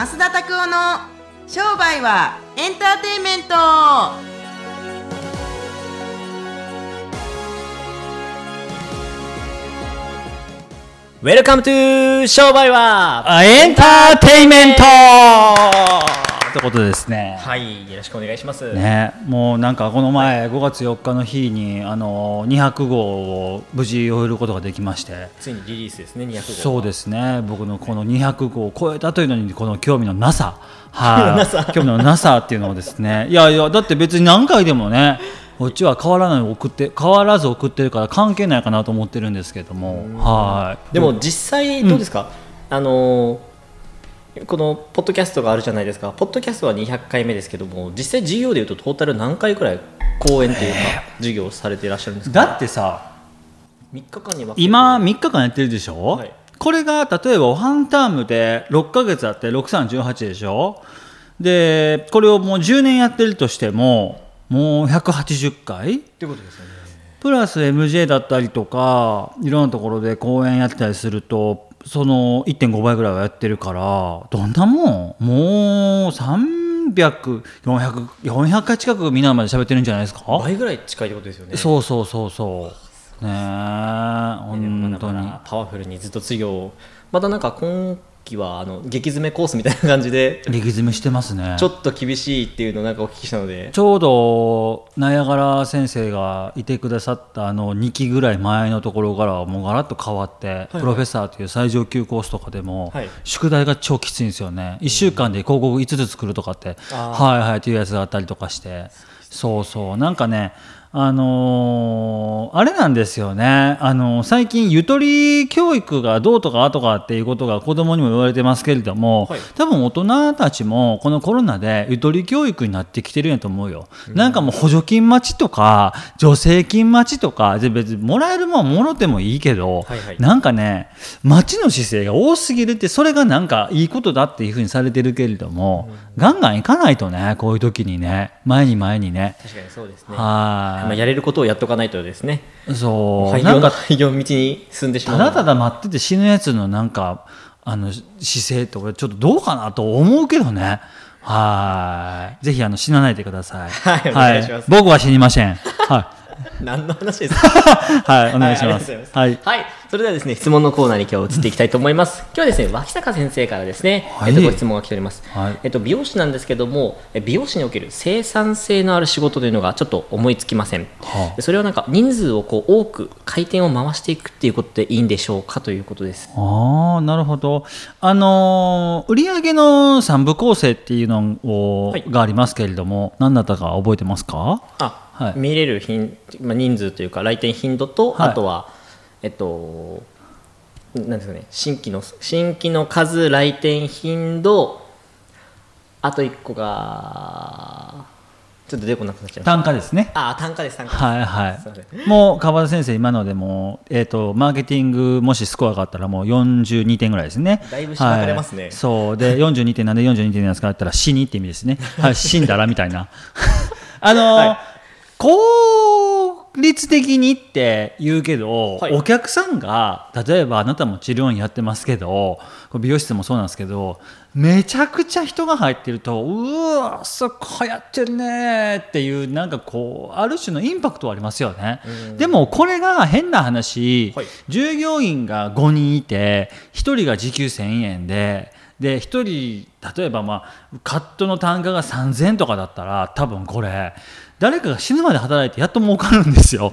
増田拓夫の商売はエンターテインメント。 Welcome to 商売はエンターテインメント。ということでですね。はい、よろしくお願いします。ね、もうなんかこの前5月4日の日にあの200号を無事終えることができまして。ついにリリースですね、200号。そうですね。僕のこの200号を超えたというのにこの興味のなさ。はい。興味のなさ。っていうのをですね。いやいやだって別に何回でもねこっちは変わらない送って変わらず送ってるから関係ないかなと思ってるんですけども。はい。でも実際どうですか、あのーこのポッドキャストがあるじゃないですか。ポッドキャストは200回目ですけども実際授業でいうとトータル何回くらい講演というか授業をされていらっしゃるんですか？だってさ3日間に分けて。今3日間やってるでしょ、はい。これが例えばワンタームで6ヶ月あって6318でしょ？でこれをもう10年やってるとしてももう180回？ってことですよね。プラス MJ だったりとかいろんなところで公演やってたりするとその1.5倍ぐらいはやってるからどんなもんもう300400回近くみんなまで喋ってるんじゃないですか？倍ぐらい近いってことですよね。そうそうそうそう。ねえ本当に。パワフルにずっと授業を。またなんか今期はあの激詰めコースみたいな感じで力詰めしてますね。ちょっと厳しいっていうのをなんかお聞きしたので。ちょうどナヤガラ先生がいてくださったあの2期ぐらい前のところからはもうガラッと変わって、いプロフェッサーという最上級コースとかでも、はい。宿題が超きついんですよね。1週間で広告5つ作るとかって、はいはいっていうやつがあったりとかして。そうそう。なんかねあのーあれなんですよね、あのー最近ゆとり教育がどうとかあとかっていうことが子供にも言われてますけれども、はい。多分大人たちもこのコロナでゆとり教育になってきてるんやと思うよ、なんかもう補助金待ちとか助成金待ちとかで別にもらえるもんもろてもいいけど、はいはい。なんかね待ちの姿勢が多すぎるってそれがなんかいいことだっていうふうにされてるけれども、ガンガンいかないとねこういう時にね。前に前にね。確かにそうですね、はまあ、やれることをやっとかないとですね。いそう。廃業のなんか廃業の道に進んでしまう。ただただ待ってて死ぬやつのなんかあの姿勢とかちょっとどうかなと思うけどね。はい。ぜひあの死なないでください。はいお願いします。僕は死にません。はい 何の話ですか？はいお願いします。はいはい。はい、それではですね質問のコーナーに今日移っていきたいと思います。今日はですね脇坂先生からですね、はい。えっと、ご質問が来ております、はい。えっと、美容師なんですけどもえ美容師における生産性のある仕事というのがちょっと思いつきません、はあ。でそれはなんか人数をこう多く回転を回していくっていうことでいいんでしょうかということです。ああなるほど。あのー売上の三部構成っていうのを、はい。がありますけれども何だったか覚えてますか？あ、はい見れる頻、まあ、人数というか来店頻度と、はい。あとはえっとなんですかね新規の新規の数来店頻度あと1個がちょっと出てこなくなっちゃいました。単価ですね。あ単価です単価です。はいはすいもう川田先生今のでもえっ、とマーケティングもしスコアがあったらもう42点ぐらいですね。だいぶしばかれますね。はい。そう。で42点なんで42点なんですかって言ったら死にって意味ですね。はい。死んだらみたいな。あのーはい効率的にって言うけど、はい。お客さんが例えばあなたも治療院やってますけど美容室もそうなんですけどめちゃくちゃ人が入ってるとうわそこやってるねっていうなんかこうある種のインパクトはありますよね。でもこれが変な話、はい。従業員が5人いて1人が時給1000円でで1人例えばまあカットの単価が3000円とかだったら多分これ誰かが死ぬまで働いてやっと儲かるんですよ。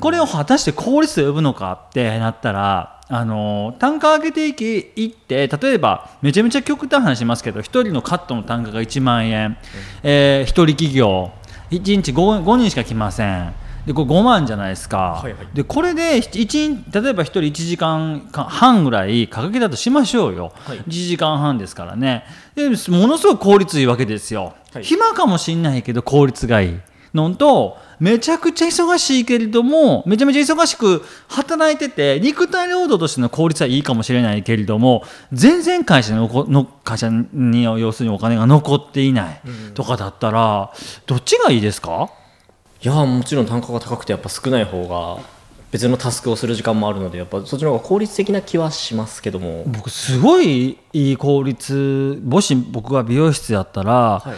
これを果たして効率と呼ぶのかってなったらあの単価上げていきいって例えばめちゃめちゃ極端な話しますけど1人のカットの単価が1万円、えー、1人企業。1日 5, 5人しか来ません。でこれ5万じゃないですか、はいはい。でこれで一日例えば1人1時間半ぐらいかけたとしましょうよ、はい。1時間半ですからね。でものすごく効率いいわけですよ、はい。暇かもしんないけど効率がいいのとめちゃくちゃ忙しいけれどもめちゃめちゃ忙しく働いてて肉体労働としての効率はいいかもしれないけれども全然会社に残の会社に要するにお金が残っていないとかだったらどっちがいいですか？いやもちろん単価が高くてやっぱ少ない方が別のタスクをする時間もあるのでやっぱそっちの方が効率的な気はしますけども、僕すごいいい効率もし僕が美容室やったら、はい、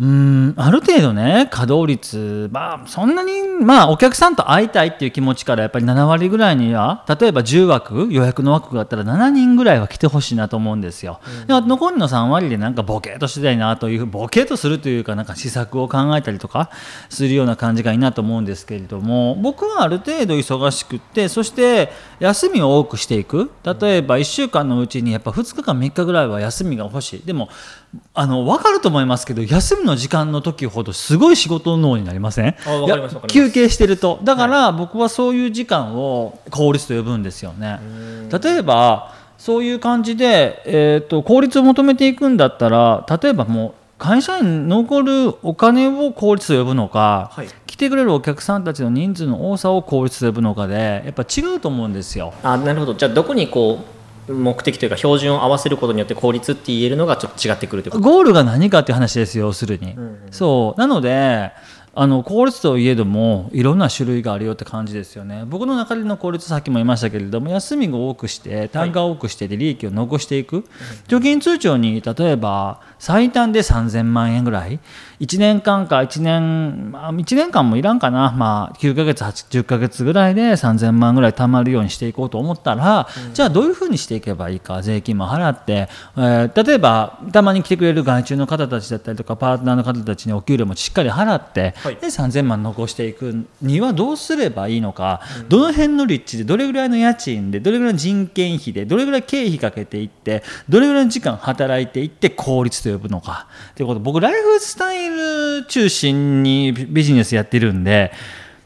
うんある程度ね稼働率まあそんなにまあお客さんと会いたいっていう気持ちからやっぱり7割ぐらいには例えば10枠予約の枠があったら7人ぐらいは来てほしいなと思うんですよ、で残りの3割でなんかボケーとしてたいなというボケーとするというかなんか施策を考えたりとかするような感じがいいなと思うんですけれども僕はある程度忙しくってそして休みを多くしていく。例えば1週間のうちにやっぱ2日か3日ぐらいは休みが欲しい。でもあの分かると思いますけど休みの時間の時ほどすごい仕事脳になりません？休憩してると。だから僕はそういう時間を効率と呼ぶんですよね。例えばそういう感じで、えー、と効率を求めていくんだったら例えばもう会社に残るお金を効率と呼ぶのか、はい。来てくれるお客さんたちの人数の多さを効率と呼ぶのかでやっぱ違うと思うんですよ。あなるほど。じゃあどこにこう目的というか標準を合わせることによって効率って言えるのがちょっと違ってくるということ。ゴールが何かっていう話ですよ要するに、んうん。そう。なのであの効率といえどもいろんな種類があるよって感じですよね。僕の中での効率さっきも言いましたけれども休みを多くして単価を多くしてで利益を残していく、貯金通帳に例えば最短で3000万円ぐらい。1年間か1年、まあ、1年間もいらんかな、まあ、9ヶ月8 10ヶ月ぐらいで3000万ぐらい貯まるようにしていこうと思ったら、じゃあどういうふうにしていけばいいか税金も払って、えー例えばたまに来てくれる外注の方たちだったりとかパートナーの方たちにお給料もしっかり払って、はい。で3000万残していくにはどうすればいいのか、どの辺の立地でどれぐらいの家賃でどれぐらいの人件費でどれぐらい経費かけていってどれぐらいの時間働いていって効率と呼ぶのか。ということ。僕ライフスタイル中心にビビジネスやってるんで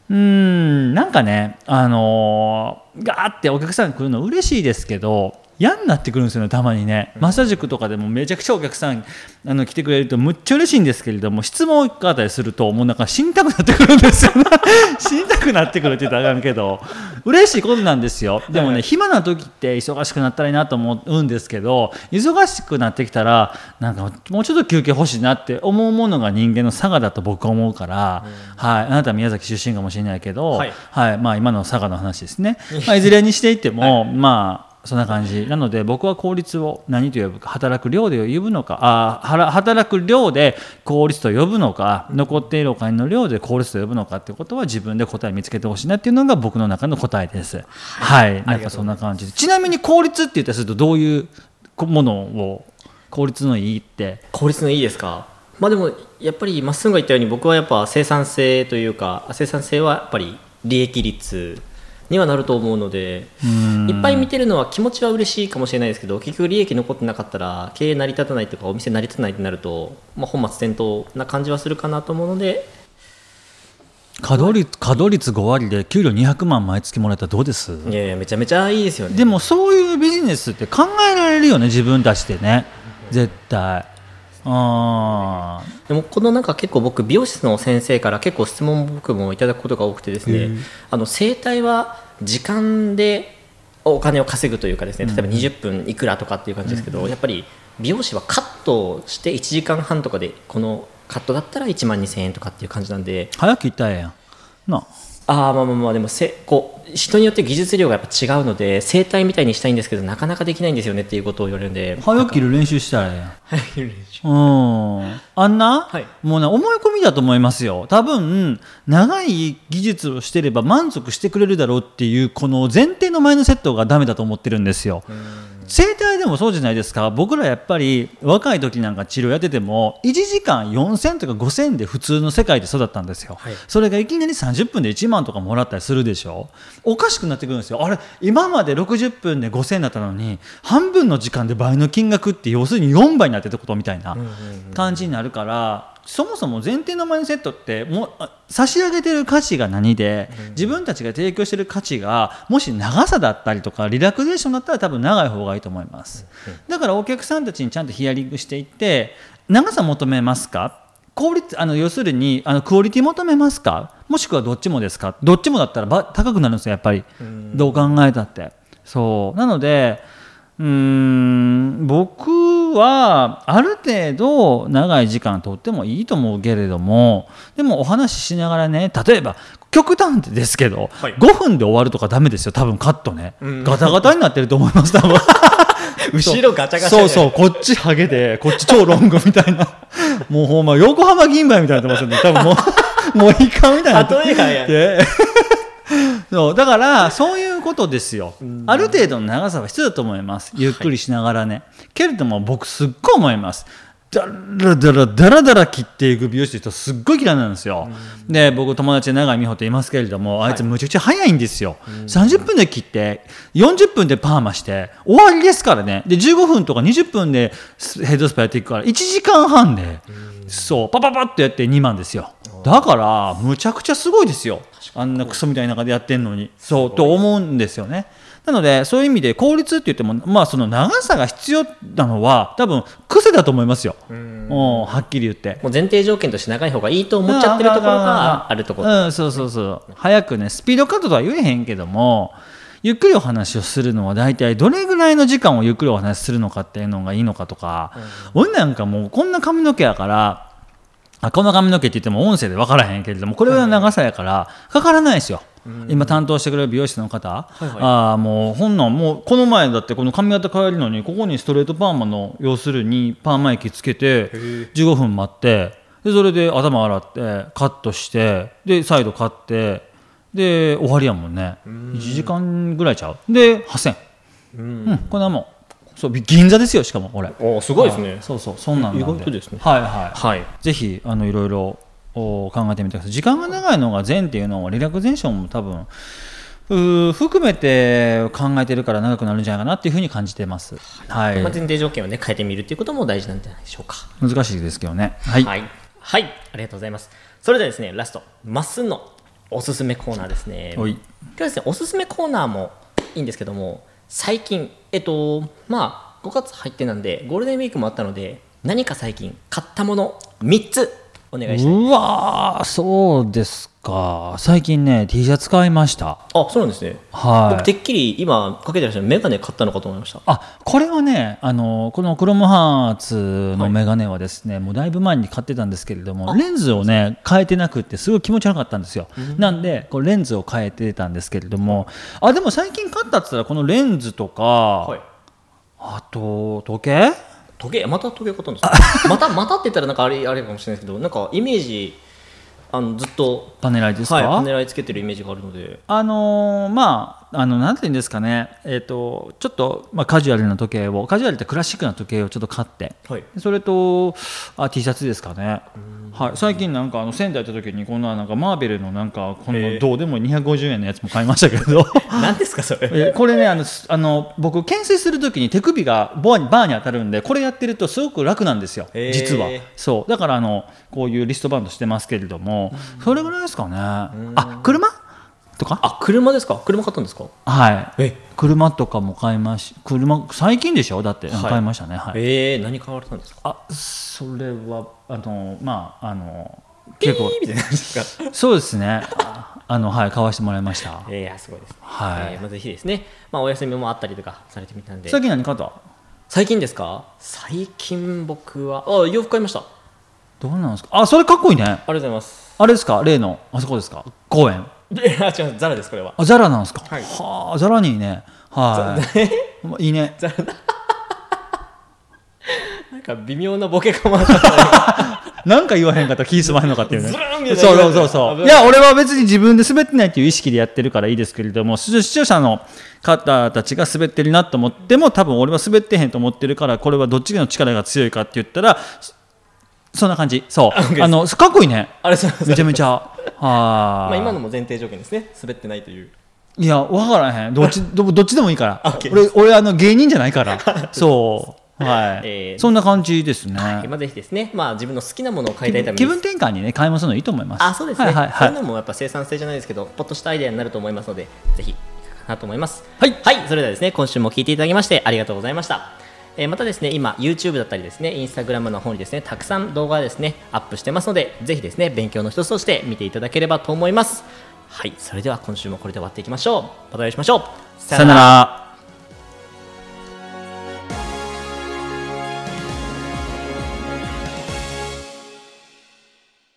うーんなんかねあのーガーってお客さんが来るの嬉しいですけど嫌になってくるんですよねたまにね。マッサージ塾とかでもめちゃくちゃお客さんあの来てくれるとむっちゃ嬉しいんですけれども質問があったりするともうなんか死にたくなってくるんですよね。死にたくなってくるって言ったらあかんけど。嬉しいことなんですよ。でもね暇な時って忙しくなったらいいなと思うんですけど忙しくなってきたらなんかもうちょっと休憩欲しいなって思うものが人間の差がだと僕は思うから、はい、あなたは宮崎出身かもしれないけど、はい。はい。まあ、今の佐賀の話ですね、まあ、いずれにしていっても、まあそんな感じ。なので僕は効率を何と呼ぶか働く量で呼ぶのかあーはら働く量で効率と呼ぶのか残っているお金の量で効率と呼ぶのかってことは自分で答え見つけてほしいなっていうのが僕の中の答えです。はい、なんかそんな感じ。でちなみに効率って言ったりするとどういうものを効率のいいって？効率のいいですか？まあでもやっぱりまっすぐが言ったように僕はやっぱ生産性というか生産性はやっぱり利益率にはなると思うのでいっぱい見てるのは気持ちは嬉しいかもしれないですけど結局利益残ってなかったら経営成り立たないとかお店成り立たないってなると、まあ、本末転倒な感じはするかなと思うので。稼働率稼働率5割で給料200万毎月もらえたらどうです？いやいやめちゃめちゃいいですよね。でもそういうビジネスって考えられるよね自分たちでね。絶対あー。でもこのなんか結構僕美容室の先生から結構質問を僕もいただくことが多くてですね、あの整体は時間でお金を稼ぐというかですね例えば20分いくらとかっていう感じですけど、やっぱり美容師はカットをして1時間半とかでこのカットだったら1万2000円とかっていう感じなんで。早く切ったらええやん。なああまあまあまあでもせこう人によって技術量がやっぱ違うので整体みたいにしたいんですけどなかなかできないんですよねっていうことを言われるんで。早く切る練習したらええやん。はいうん。あんな、はい。もうね思い込みだと思いますよ。多分長い技術をしてれば満足してくれるだろうっていうこの前提のマインドセットがダメだと思ってるんですよ整体でもそうじゃないですか。僕らやっぱり若い時なんか治療やってても1時間4000とか5000で普通の世界で育ったんですよ、はい。それがいきなり30分で1万とかもらったりするでしょ。おかしくなってくるんですよ。あれ今まで60分で5000だったのに半分の時間で倍の金額って要するに4倍になってたことみたいな感じになるからそもそも前提のマインドセットっても差し上げてる価値が何で自分たちが提供してる価値がもし長さだったりとかリラクゼーションだったら多分長い方がいいと思います。だからお客さんたちにちゃんとヒアリングしていって長さ求めますか？効率あの要するにあのクオリティ求めますか？もしくはどっちもですか？どっちもだったらば高くなるんですよやっぱり。どう考えたって。そう。なのでうーん僕はある程度長い時間とってもいいと思うけれどもでもお話ししながらね例えば極端ですけど、はい。5分で終わるとかダメですよ。多分カットね、ん。ガタガタになってると思います多分。後ろガチャガチャそうそう。こっちハゲでこっち超ロングみたいな。もうほんま横浜銀杯みたいになってますよね。多分もうもういいかみたいにな例えがやでそうだからそういうことですよ。ある程度の長さは必要だと思います。ゆっくりしながらね、けれども僕すっごい思います。だらだらだらだら切っていく美容師って人すっごい嫌いなんですよ、で僕友達で永井美穂っていますけれどもあいつむちゃくちゃ早いんですよ、30分で切って40分でパーマして終わりですからね。で15分とか20分でヘッドスパやっていくから1時間半で、そうパパパッとやって2万ですよだからむちゃくちゃすごいですよ。あんなクソみたいな中でやってんのに。そうと思うんですよね。なのでそういう意味で効率って言ってもまあその長さが必要なのは多分癖だと思いますよ。うん。はっきり言って。もう前提条件として長い方がいいと思っちゃってるところがあるところうんそうそうそう。早くねスピードカットとは言えへんけどもゆっくりお話をするのは大体どれぐらいの時間をゆっくりお話しするのかっていうのがいいのかとか、俺なんかもうこんな髪の毛やからあこの髪の毛って言っても音声で分からへんけれどもこれぐらいの長さやからかからないですよ。今担当してくれる美容師の方、はいああもうほんなんもうこの前だってこの髪型変えるのにここにストレートパーマの要するにパーマ液つけて15分待ってでそれで頭洗ってカットしてで再度買ってで終わりやもんね。1時間ぐらいちゃう？で8000うん、これはもうそう銀座ですよしかも俺おーすごいですね。そうそうそんなんなん意外とですね。はいはい。はい。ぜひあのいろいろお考えてみてください。時間が長いのが善っていうのはリラクゼーションも多分うー含めて考えてるから長くなるんじゃないかなっていうふうに感じてます、はい。まあ、前提条件をね変えてみるっていうことも大事なんじゃないでしょうか。難しいですけどね。はい、はい、はい、ありがとうございます。それではですね、ラスト、まっすんのおすすめコーナーですね。おい。今日はですね、おすすめコーナーもいいんですけども、最近、えっと、まあ、5月入ってなんで、ゴールデンウィークもあったので、何か最近買ったもの3つお願いしたい。うわーそうですか。最近ね T シャツ買いました。あ、そうなんですね。はい。僕、てっきり今かけてらっしゃるメガネ買ったのかと思いました。あこれはねあのこのクロムハーツのメガネはですね、もうだいぶ前に買ってたんですけれどもレンズをね変えてなくってすごい気持ち悪かったんですよ、なんでこうレンズを変えてたんですけれどもあでも最近買ったって言ったらこのレンズとか、はい。あと時計？時計、また時計買ったんですか？また、またって言ったらなんかあれ、あれかもしれないですけど、なんかイメージ、あのずっと、パネライですか、はい、パネライつけてるイメージがあるので、あのーまああのなんていうんですかね。えっ、とちょっと、まあ、カジュアルな時計をカジュアルってクラシックな時計をちょっと買って。はい。それとあ T シャツですかね、はい、最近なんかあの仙台行った時にこんななんかマーベルのなんかこのどうでもいい250円のやつも買いましたけど。何ですかそれ。えこれねあのすあの僕懸垂する時に手首がボアにバーに当たるんでこれやってるとすごく楽なんですよ。実は。そう。だからあのこういうリストバンドしてますけれども。それぐらいですかね。あ車？とか？あ車ですか？車買ったんですか？はい。え？車とかも買いまし車最近でしょ？だって、はい。買いましたね。はい。えー、何買われたんですか？あそれはあのまああの結構。みたいな感じですか。そうですね。ああのはい買わしてもらいました。えー、いやすごいですね、はい。えーまあ、ぜひですね、まあ、お休みもあったりとかされてみたんで。最近何買った？最近ですか？最近僕はあ洋服買いました。あどうなんですか？あそれかっこいいね。りがとうございます。あれですか？例のあそこですか？公園 違うザラですこれは。あザラなんですか？はい。はあザラにいいね。はい。まあ いいね。なんか微妙なボケかもないなんか言わへんかったら気済まへんのかっていうね。そうそうそうそう。い。いや俺は別に自分で滑ってないっていう意識でやってるからいいですけれども視視聴者の方たちが滑ってるなと思っても多分俺は滑ってへんと思ってるからこれはどっちの力が強いかって言ったらそそんな感じ。そう。あのかっこいいね。あれめちゃめちゃ。はまあ、い今のも前提条件ですね。滑ってないという。いや分からへん。どっち どどっちでもいいから。俺俺あの芸人じゃないから。そう。はい、えー。そんな感じですね、はい。まあ、ぜひですね、まあ、自分の好きなものを買いたいために。気分転換にね買い物するのいいと思います。あそうですね、はいはいはい。そういうのもやっぱ生産性じゃないですけどポッとしたアイデアになると思いますのでぜひなと思います。はい。それではですね今週も聞いていただきましてありがとうございましたえまたですね今 YouTube だったりですね Instagram の方にですねたくさん動画ですねアップしてますのでぜひですね勉強の一つとして見ていただければと思います。はいそれでは今週もこれで終わっていきましょう。またお会いしましょう。さよなら。